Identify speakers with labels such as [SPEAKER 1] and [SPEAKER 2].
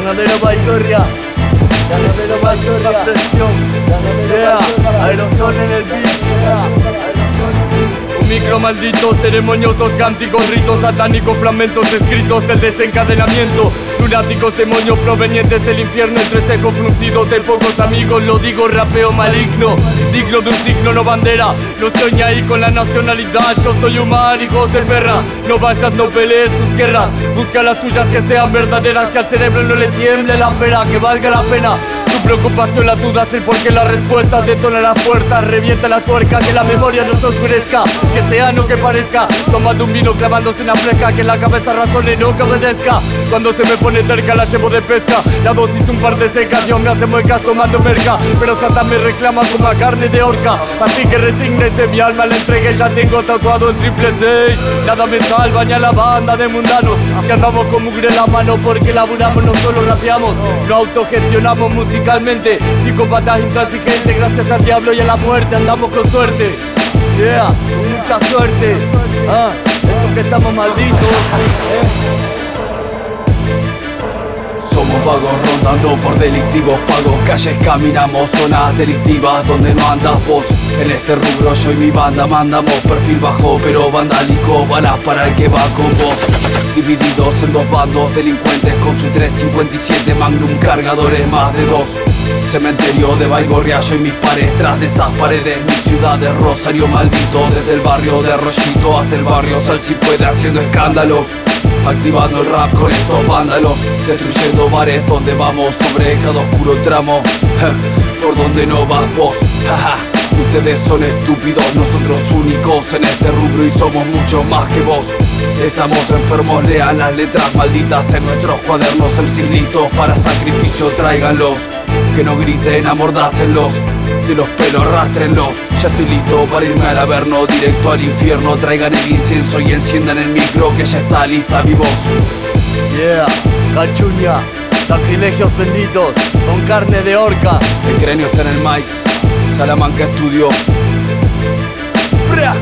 [SPEAKER 1] Ganadero Baigorria. Ganadero Baigorria. presión. Ganadero Aerosol en el beat. Micro maldito, ceremoniosos cánticos, ritos satánicos, fragmentos escritos, el desencadenamiento. Lunáticos demonios provenientes del infierno, entre secos fruncidos de pocos amigos. Lo digo, rapeo maligno, digno de un signo, no bandera. No estoy ahí con la nacionalidad, yo soy humano, hijos de perra. No vayas, no pelees sus guerras. Busca las tuyas que sean verdaderas, que al cerebro no le tiemble la pera, que valga la pena. Tu preocupación, la duda es el porqué, la respuesta. Detona las puertas, revienta la tuerca, que la memoria no se oscurezca, que sea no que parezca, tomando un vino clavándose una fleca, que la cabeza razone no que obedezca. Cuando se me pone cerca la llevo de pesca, la dosis un par de secas, Dios me hace muecas tomando merca, pero Satan me reclama como a carne de orca, así que resignese mi alma, la entregué, ya tengo tatuado en triple seis, nada me salva ni a la banda de mundanos, que andamos con mugre en la mano porque laburamos, no solo rapeamos, no autogestionamos musicalmente, psicópatas intransigentes, gracias al diablo y a la muerte andamos con suerte. Yeah, mucha suerte. Ah, eso que estamos malditos.
[SPEAKER 2] Somos vagos rondando por delictivos pagos Calles caminamos, zonas delictivas donde no andas vos En este rubro yo y mi banda mandamos perfil bajo pero vandálico Balas para el que va con vos Divididos en dos bandos delincuentes con su 357 Magnum cargadores más de dos Cementerio de Baigorria, yo y mis pares Tras de esas paredes, mi ciudad es Rosario maldito Desde el barrio de Rollito hasta el barrio Sal si puede haciendo escándalos Activando el rap con estos vándalos Destruyendo bares donde vamos sobre cada oscuro tramo Por donde no vas vos jaja. Ustedes son estúpidos, nosotros únicos en este rubro y somos mucho más que vos. Estamos enfermos, lean las letras malditas en nuestros cuadernos El listos para sacrificio, tráiganlos. Que no griten, amordácenlos. De los pelos, arrastrenlo Ya estoy listo para irme al averno Directo al infierno, traigan el incienso y enciendan el micro Que ya está lista mi voz.
[SPEAKER 1] Yeah, cachuña, sacrilegios benditos, con carne de orca.
[SPEAKER 2] El cráneo está en el mic Salamanca Estudio
[SPEAKER 1] ¡Bra!